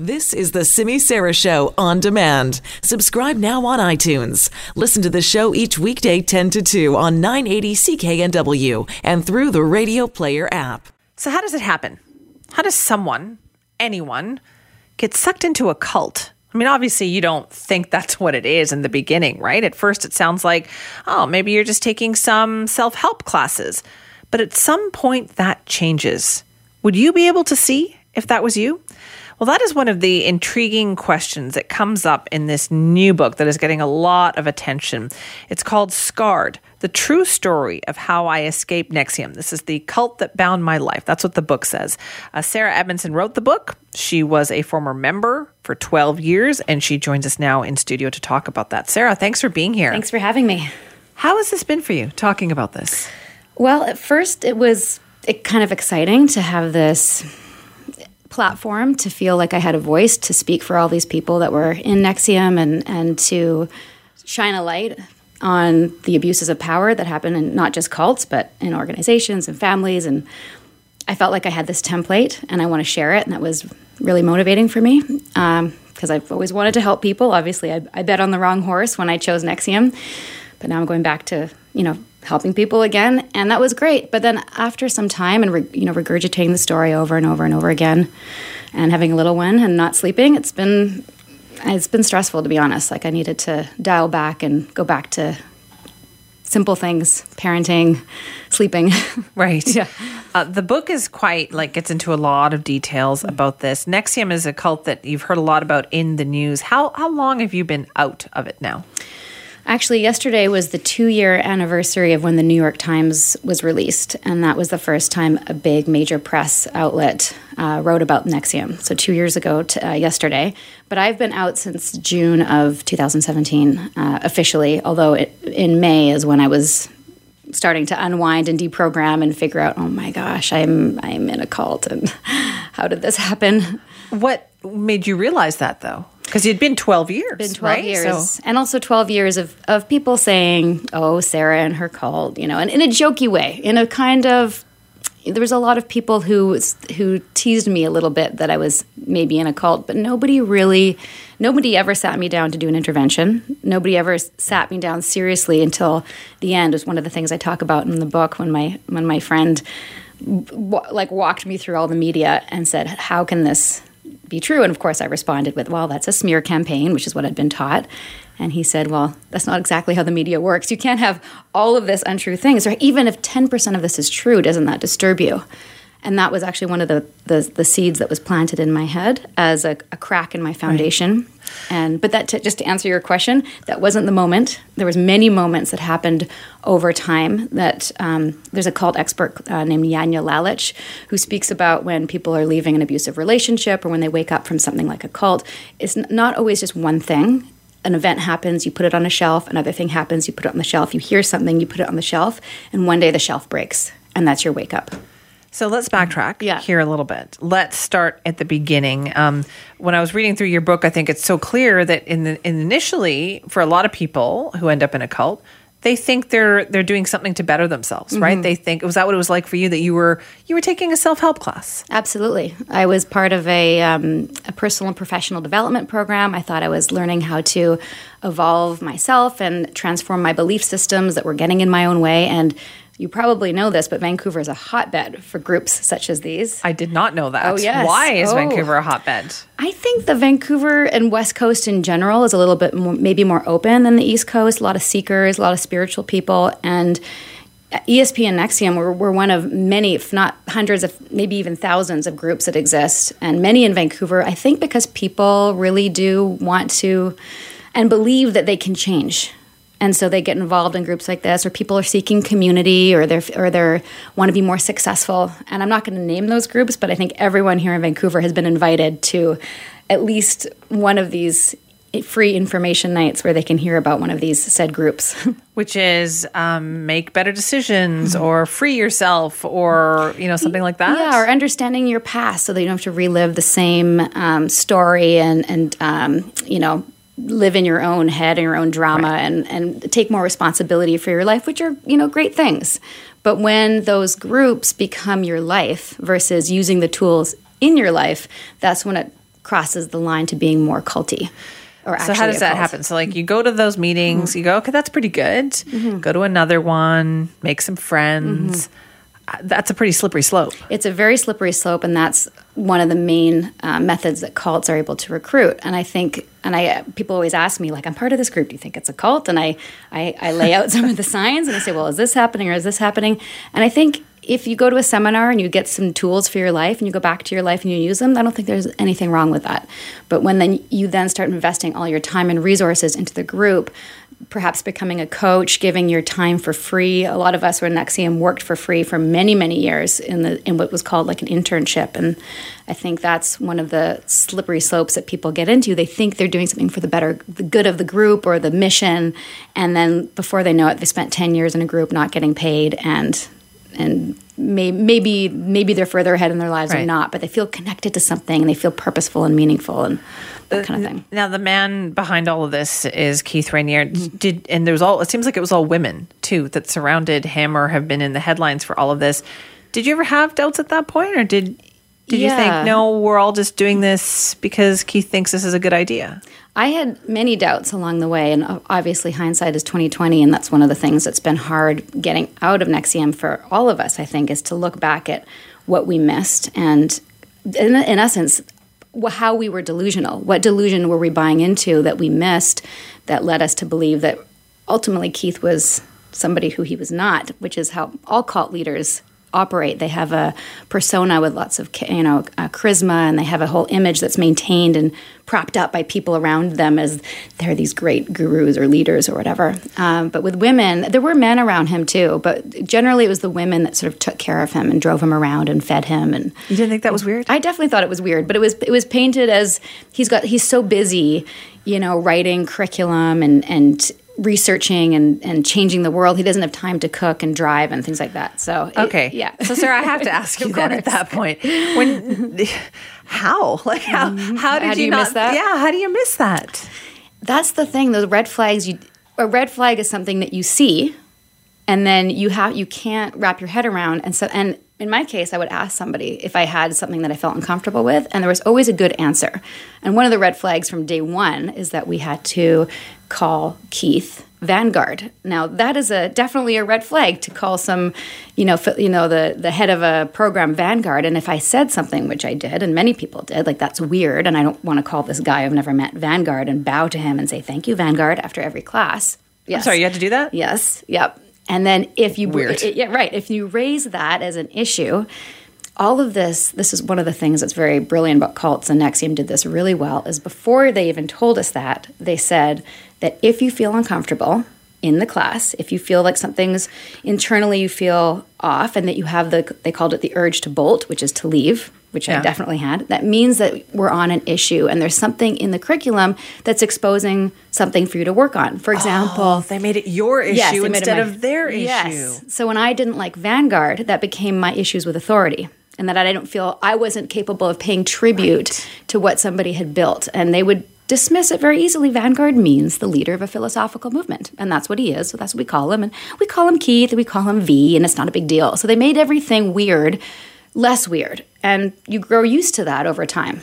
This is the Simi Sara Show on demand. Subscribe now on iTunes. Listen to the show each weekday 10 to 2 on 980 CKNW and through the Radio Player app. So, how does it happen? How does someone, anyone, get sucked into a cult? I mean, obviously, you don't think that's what it is in the beginning, right? At first, it sounds like, oh, maybe you're just taking some self help classes. But at some point, that changes. Would you be able to see if that was you? Well, that is one of the intriguing questions that comes up in this new book that is getting a lot of attention. It's called Scarred The True Story of How I Escaped NXIVM. This is the cult that bound my life. That's what the book says. Uh, Sarah Edmondson wrote the book. She was a former member for 12 years, and she joins us now in studio to talk about that. Sarah, thanks for being here. Thanks for having me. How has this been for you, talking about this? Well, at first, it was it kind of exciting to have this platform to feel like I had a voice to speak for all these people that were in NXIVM and, and to shine a light on the abuses of power that happen in not just cults, but in organizations and families. And I felt like I had this template and I want to share it. And that was really motivating for me because um, I've always wanted to help people. Obviously, I, I bet on the wrong horse when I chose NXIVM, but now I'm going back to, you know, helping people again, and that was great. But then after some time and re- you know regurgitating the story over and over and over again, and having a little one and not sleeping, it's been it's been stressful to be honest. Like I needed to dial back and go back to simple things, parenting, sleeping. Right. yeah. Uh, the book is quite like gets into a lot of details about this. NXIVM is a cult that you've heard a lot about in the news. How how long have you been out of it now? Actually, yesterday was the two year anniversary of when the New York Times was released, and that was the first time a big major press outlet uh, wrote about NXIVM. So, two years ago to, uh, yesterday. But I've been out since June of 2017 uh, officially, although it, in May is when I was starting to unwind and deprogram and figure out, oh my gosh, I'm I'm in a cult, and how did this happen? What made you realize that, though? Because you'd been 12 years. Been 12 right? years. So. And also 12 years of, of people saying, oh, Sarah and her cult, you know, and in a jokey way, in a kind of, there was a lot of people who who teased me a little bit that I was maybe in a cult, but nobody really, nobody ever sat me down to do an intervention. Nobody ever sat me down seriously until the end. Was one of the things I talk about in the book when my when my friend like walked me through all the media and said, "How can this be true. And of course, I responded with, well, that's a smear campaign, which is what I'd been taught. And he said, well, that's not exactly how the media works. You can't have all of this untrue things. Or even if 10% of this is true, doesn't that disturb you? And that was actually one of the, the, the seeds that was planted in my head as a, a crack in my foundation. Right. And but that just to answer your question, that wasn't the moment. There was many moments that happened over time. That um, there's a cult expert uh, named Janja Lalich who speaks about when people are leaving an abusive relationship or when they wake up from something like a cult. It's not always just one thing an event happens, you put it on a shelf, another thing happens, you put it on the shelf, you hear something, you put it on the shelf, and one day the shelf breaks, and that's your wake up. So let's backtrack yeah. here a little bit. Let's start at the beginning. Um, when I was reading through your book, I think it's so clear that in the in initially, for a lot of people who end up in a cult, they think they're they're doing something to better themselves, mm-hmm. right? They think was that what it was like for you that you were you were taking a self help class? Absolutely, I was part of a um, a personal and professional development program. I thought I was learning how to evolve myself and transform my belief systems that were getting in my own way and you probably know this, but Vancouver is a hotbed for groups such as these. I did not know that. Oh, yes. Why is oh. Vancouver a hotbed? I think the Vancouver and West Coast in general is a little bit more, maybe more open than the East Coast. A lot of seekers, a lot of spiritual people, and ESP and NXIVM were, were one of many, if not hundreds of, maybe even thousands of groups that exist, and many in Vancouver. I think because people really do want to and believe that they can change and so they get involved in groups like this or people are seeking community or they're or they want to be more successful. And i'm not going to name those groups but i think everyone here in vancouver has been invited to at least one of these free information nights where they can hear about one of these said groups. Which is um, make better decisions or free yourself or you know something like that? Yeah or understanding your past so that you don't have to relive the same um, story and and um, you know live in your own head and your own drama right. and, and take more responsibility for your life, which are, you know, great things. But when those groups become your life versus using the tools in your life, that's when it crosses the line to being more culty. Or So how does that happen? So like you go to those meetings, you go, okay, that's pretty good. Go to another one, make some friends. Uh, That's a pretty slippery slope. It's a very slippery slope, and that's one of the main uh, methods that cults are able to recruit. And I think, and I people always ask me, like, I'm part of this group. Do you think it's a cult? And I, I, I lay out some of the signs, and I say, well, is this happening or is this happening? And I think if you go to a seminar and you get some tools for your life, and you go back to your life and you use them, I don't think there's anything wrong with that. But when then you then start investing all your time and resources into the group, perhaps becoming a coach, giving your time for free. A lot of us were in NXIVM worked for free for many, many years in the in what was called like an internship. And I think that's one of the slippery slopes that people get into. They think they're doing something for the better the good of the group or the mission. And then before they know it, they spent ten years in a group not getting paid and and may, maybe maybe they're further ahead in their lives or not, but they feel connected to something and they feel purposeful and meaningful and that kind of thing. Now the man behind all of this is Keith Raniere. Mm-hmm. Did and there was all it seems like it was all women too that surrounded him or have been in the headlines for all of this. Did you ever have doubts at that point or did did you think no, we're all just doing this because Keith thinks this is a good idea? I had many doubts along the way, and obviously hindsight is twenty twenty, and that's one of the things that's been hard getting out of NXIVM for all of us. I think is to look back at what we missed, and in, in essence, how we were delusional. What delusion were we buying into that we missed that led us to believe that ultimately Keith was somebody who he was not, which is how all cult leaders operate. They have a persona with lots of you know uh, charisma, and they have a whole image that's maintained and propped up by people around them as they're these great gurus or leaders or whatever. Um, but with women, there were men around him too, but generally it was the women that sort of took care of him and drove him around and fed him and. You didn't think that was weird? I definitely thought it was weird, but it was it was painted as he's got he's so busy, you know, writing curriculum and and researching and and changing the world. He doesn't have time to cook and drive and things like that. So it- Okay. yeah. So, sir, I have to ask you that at that point. When, how, like, how, mm-hmm. how did How you, you not, miss that? Yeah. How do you miss that? That's the thing. Those red flags. You a red flag is something that you see, and then you have you can't wrap your head around. And so, and in my case, I would ask somebody if I had something that I felt uncomfortable with, and there was always a good answer. And one of the red flags from day one is that we had to call Keith Vanguard. Now that is a definitely a red flag to call some, you know, you know the the head of a program Vanguard. And if I said something, which I did, and many people did, like that's weird, and I don't want to call this guy I've never met Vanguard and bow to him and say thank you Vanguard after every class. Yes. Sorry, you had to do that? Yes. Yep. And then if you Weird. yeah, right. If you raise that as an issue, all of this, this is one of the things that's very brilliant about cults, and NXIVM did this really well, is before they even told us that, they said that if you feel uncomfortable in the class, if you feel like something's internally you feel off and that you have the, they called it the urge to bolt, which is to leave, which Yeah. I definitely had, that means that we're on an issue and there's something in the curriculum that's exposing something for you to work on. For oh, example, Oh, they made it your issue Yes, instead my- of their issue. Yes. So when I didn't like Vanguard, that became my issues with authority. And that I didn't feel I wasn't capable of paying tribute to what somebody had built. And they would dismiss it very easily. Vanguard means the leader of a philosophical movement. And that's what he is. So that's what we call him. And we call him Keith we call him V, and it's not a big deal. So they made everything weird less weird. And you grow used to that over time.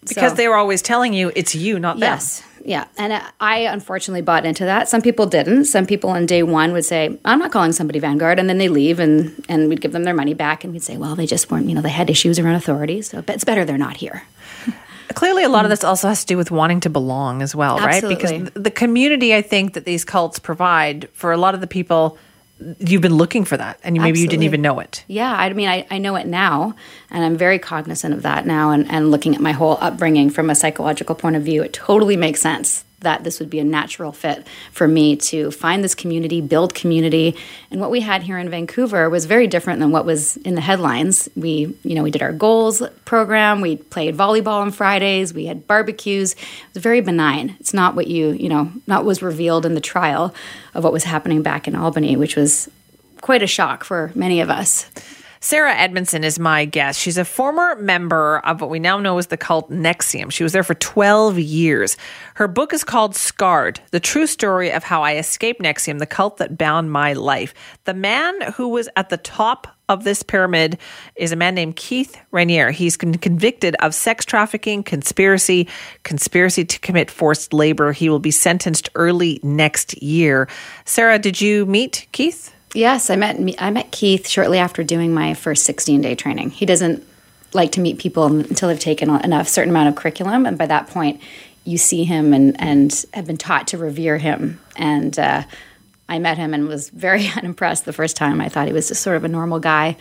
Because So- they were always telling you it's you, not them. Yes. Yeah. And uh, I unfortunately bought into that. Some people didn't. Some people on day one would say, I'm not calling somebody Vanguard. And then they leave and, and we'd give them their money back. And we'd say, well, they just weren't, you know, they had issues around authority. So it's better they're not here. Clearly, a lot of hmm. this also has to do with wanting to belong as well, right? Because the community, I think, that these cults provide for a lot of the people, you've been looking for that, and you, maybe you didn't even know it. Yeah, I mean, I, I know it now, and I'm very cognizant of that now. And, and looking at my whole upbringing from a psychological point of view, it totally makes sense that this would be a natural fit for me to find this community, build community. And what we had here in Vancouver was very different than what was in the headlines. We, you know, we did our goals program, we played volleyball on Fridays, we had barbecues. It was very benign. It's not what you, you know, not was revealed in the trial of what was happening back in Albany, which was quite a shock for many of us. Sarah Edmondson is my guest. She's a former member of what we now know as the cult NXIVM. She was there for 12 years. Her book is called Scarred The True Story of How I Escaped NXIVM, the cult that bound my life. The man who was at the top of this pyramid is a man named Keith Raniere. He's been convicted of sex trafficking, conspiracy, conspiracy to commit forced labor. He will be sentenced early next year. Sarah, did you meet Keith? Yes, I met I met Keith shortly after doing my first 16 day training. He doesn't like to meet people until they've taken enough certain amount of curriculum, and by that point, you see him and and have been taught to revere him. And uh, I met him and was very unimpressed the first time. I thought he was just sort of a normal guy.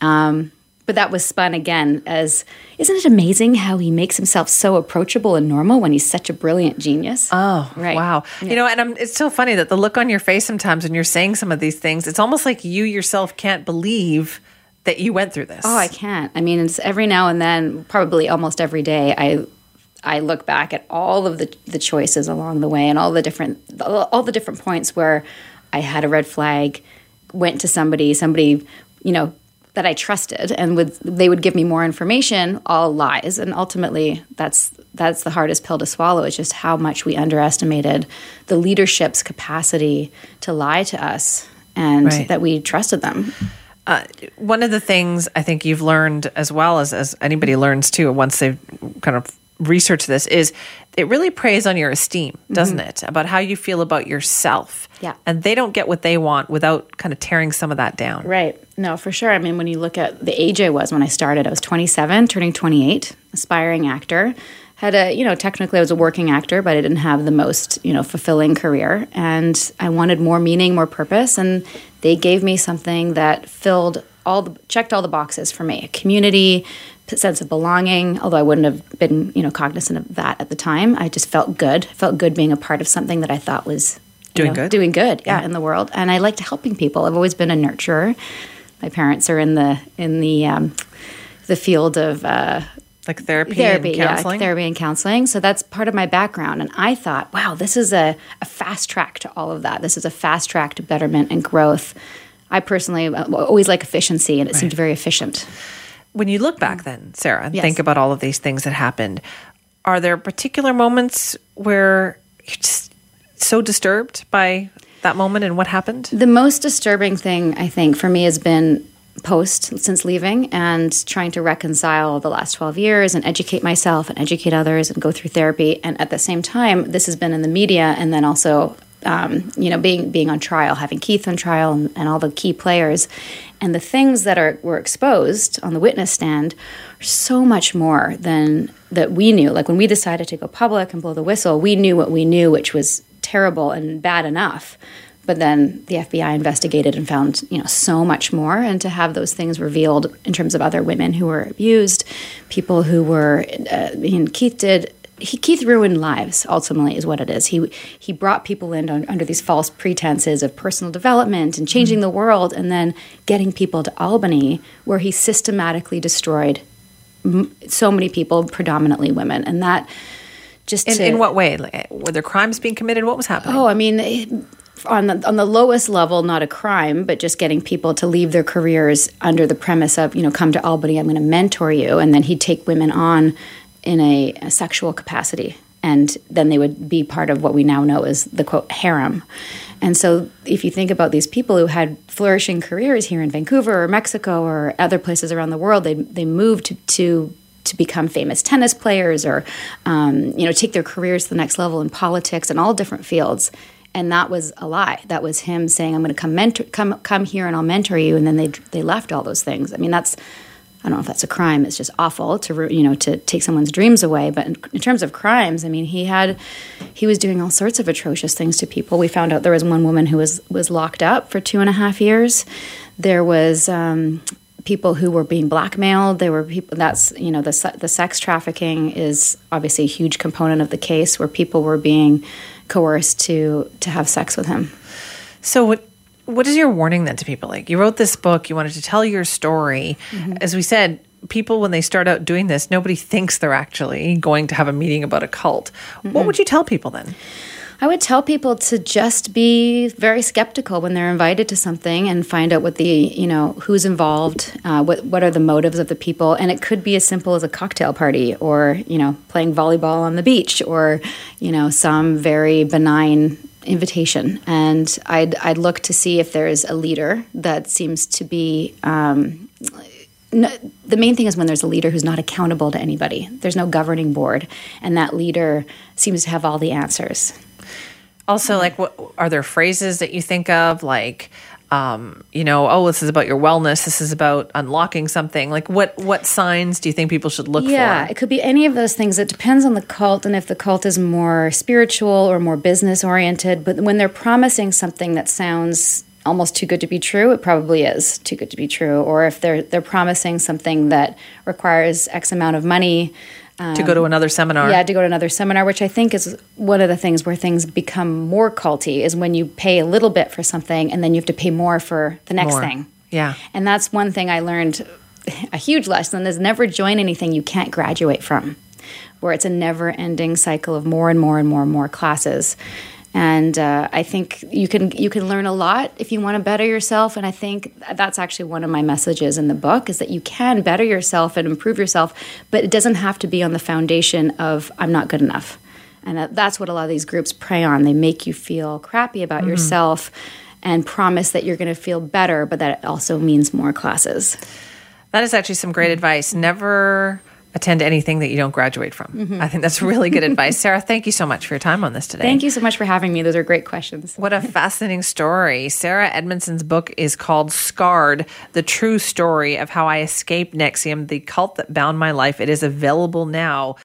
Um, but that was spun again as isn't it amazing how he makes himself so approachable and normal when he's such a brilliant genius? Oh, right. Wow. Yeah. You know, and I'm, it's so funny that the look on your face sometimes when you're saying some of these things, it's almost like you yourself can't believe that you went through this. Oh, I can't. I mean, it's every now and then, probably almost every day, I I look back at all of the the choices along the way and all the different all the different points where I had a red flag, went to somebody, somebody, you know, that I trusted, and would they would give me more information, all lies, and ultimately that's that's the hardest pill to swallow. Is just how much we underestimated the leadership's capacity to lie to us, and right. that we trusted them. Uh, one of the things I think you've learned as well as as anybody learns too once they've kind of researched this is it really preys on your esteem, doesn't mm-hmm. it? About how you feel about yourself. Yeah. And they don't get what they want without kind of tearing some of that down. Right. No, for sure. I mean, when you look at the age I was when I started, I was 27, turning 28, aspiring actor. Had a, you know, technically I was a working actor, but I didn't have the most, you know, fulfilling career. And I wanted more meaning, more purpose. And they gave me something that filled all the, checked all the boxes for me a community, sense of belonging, although I wouldn't have been, you know, cognizant of that at the time. I just felt good. felt good being a part of something that I thought was doing know, good. Doing good, yeah, yeah, in the world. And I liked helping people. I've always been a nurturer. My parents are in the in the um, the field of uh, like therapy, therapy, and counseling. Yeah, therapy and counseling. So that's part of my background. And I thought, wow, this is a, a fast track to all of that. This is a fast track to betterment and growth. I personally uh, always like efficiency, and it right. seemed very efficient. When you look back then, Sarah, and yes. think about all of these things that happened, are there particular moments where you're just so disturbed by that moment and what happened? The most disturbing thing, I think, for me has been post since leaving and trying to reconcile the last 12 years and educate myself and educate others and go through therapy. And at the same time, this has been in the media and then also um, you know, being being on trial, having Keith on trial, and, and, all the key players, and the things that are were exposed on the witness stand are so much more than that we knew. Like when we decided to go public and blow the whistle, we knew what we knew, which was terrible and bad enough. But then the FBI investigated and found, you know, so much more. And to have those things revealed in terms of other women who were abused, people who were, uh, I mean, Keith did he, Keith ruined lives. Ultimately, is what it is. He he brought people in on, under these false pretenses of personal development and changing mm-hmm. the world, and then getting people to Albany, where he systematically destroyed m- so many people, predominantly women, and that just in, to, in what way? Like, were there crimes being committed? What was happening? Oh, I mean. It, on the on the lowest level, not a crime, but just getting people to leave their careers under the premise of you know come to Albany, I'm going to mentor you, and then he'd take women on in a, a, sexual capacity. And then they would be part of what we now know as the quote harem. And so, if you think about these people who had flourishing careers here in Vancouver or Mexico or other places around the world, they, they moved to, to to become famous tennis players or um, you know take their careers to the next level in politics and all different fields and that was a lie that was him saying i'm going to come mentor come come here and i'll mentor you and then they they left all those things i mean that's I don't know if that's a crime. It's just awful to you know to take someone's dreams away. But in, in, terms of crimes, I mean, he had he was doing all sorts of atrocious things to people. We found out there was one woman who was was locked up for two and a half years. There was um, people who were being blackmailed. There were people. That's you know the the sex trafficking is obviously a huge component of the case where people were being coerced to to have sex with him. So what what is your warning then to people? Like you wrote this book, you wanted to tell your story. Mm-hmm. As we said, people when they start out doing this, nobody thinks they're actually going to have a meeting about a cult. Mm-hmm. What would you tell people then? I would tell people to just be very skeptical when they're invited to something and find out what the you know who's involved, uh, what what are the motives of the people, and it could be as simple as a cocktail party or you know playing volleyball on the beach or you know some very benign invitation, and I'd I'd look to see if there's a leader that seems to be. Um, no, the main thing is when there's a leader who's not accountable to anybody. There's no governing board, and that leader seems to have all the answers. Also, like, what are there phrases that you think of, like, um, you know, oh, this is about your wellness. This is about unlocking something. Like, what what signs do you think people should look yeah, for? Yeah, it could be any of those things. It depends on the cult and if the cult is more spiritual or more business oriented. But when they're promising something that sounds almost too good to be true, it probably is too good to be true. Or if they're they're promising something that requires X amount of money. To go to um, another seminar. Yeah, to go to another seminar, which I think is one of the things where things become more culty is when you pay a little bit for something and then you have to pay more for the next More. thing. Yeah. And that's one thing I learned a huge lesson is never join anything you can't graduate from, where it's a never ending cycle of more and more and more and more classes. And uh, I think you can you can learn a lot if you want to better yourself. And I think that's actually one of my messages in the book is that you can better yourself and improve yourself, but it doesn't have to be on the foundation of I'm not good enough. And that, that's what a lot of these groups prey on. They make you feel crappy about yourself and promise that you're going to feel better, but that it also means more classes. That is actually some great advice. Never attend anything that you don't graduate from. Mm-hmm. I think that's really good advice. Sarah, thank you so much for your time on this today. Thank you so much for having me. Those are great questions. What a fascinating story. Sarah Edmondson's book is called Scarred The True Story of How I Escaped NXIVM, the cult that bound my life. It is available now